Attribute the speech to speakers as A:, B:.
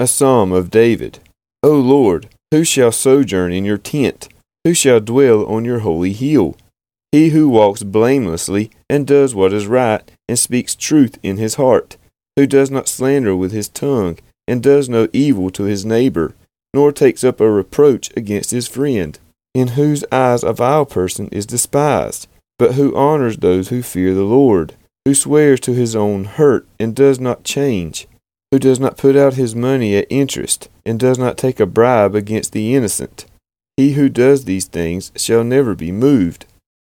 A: A psalm of David. O Lord, who shall sojourn in your tent? Who shall dwell on your holy hill? He who walks blamelessly and does what is right and speaks truth in his heart, who does not slander with his tongue and does no evil to his neighbor, nor takes up a reproach against his friend, in whose eyes a vile person is despised, but who honors those who fear the Lord, who swears to his own hurt and does not change, who does not put out his money at interest, and does not take a bribe against the innocent. He who does these things shall never be moved.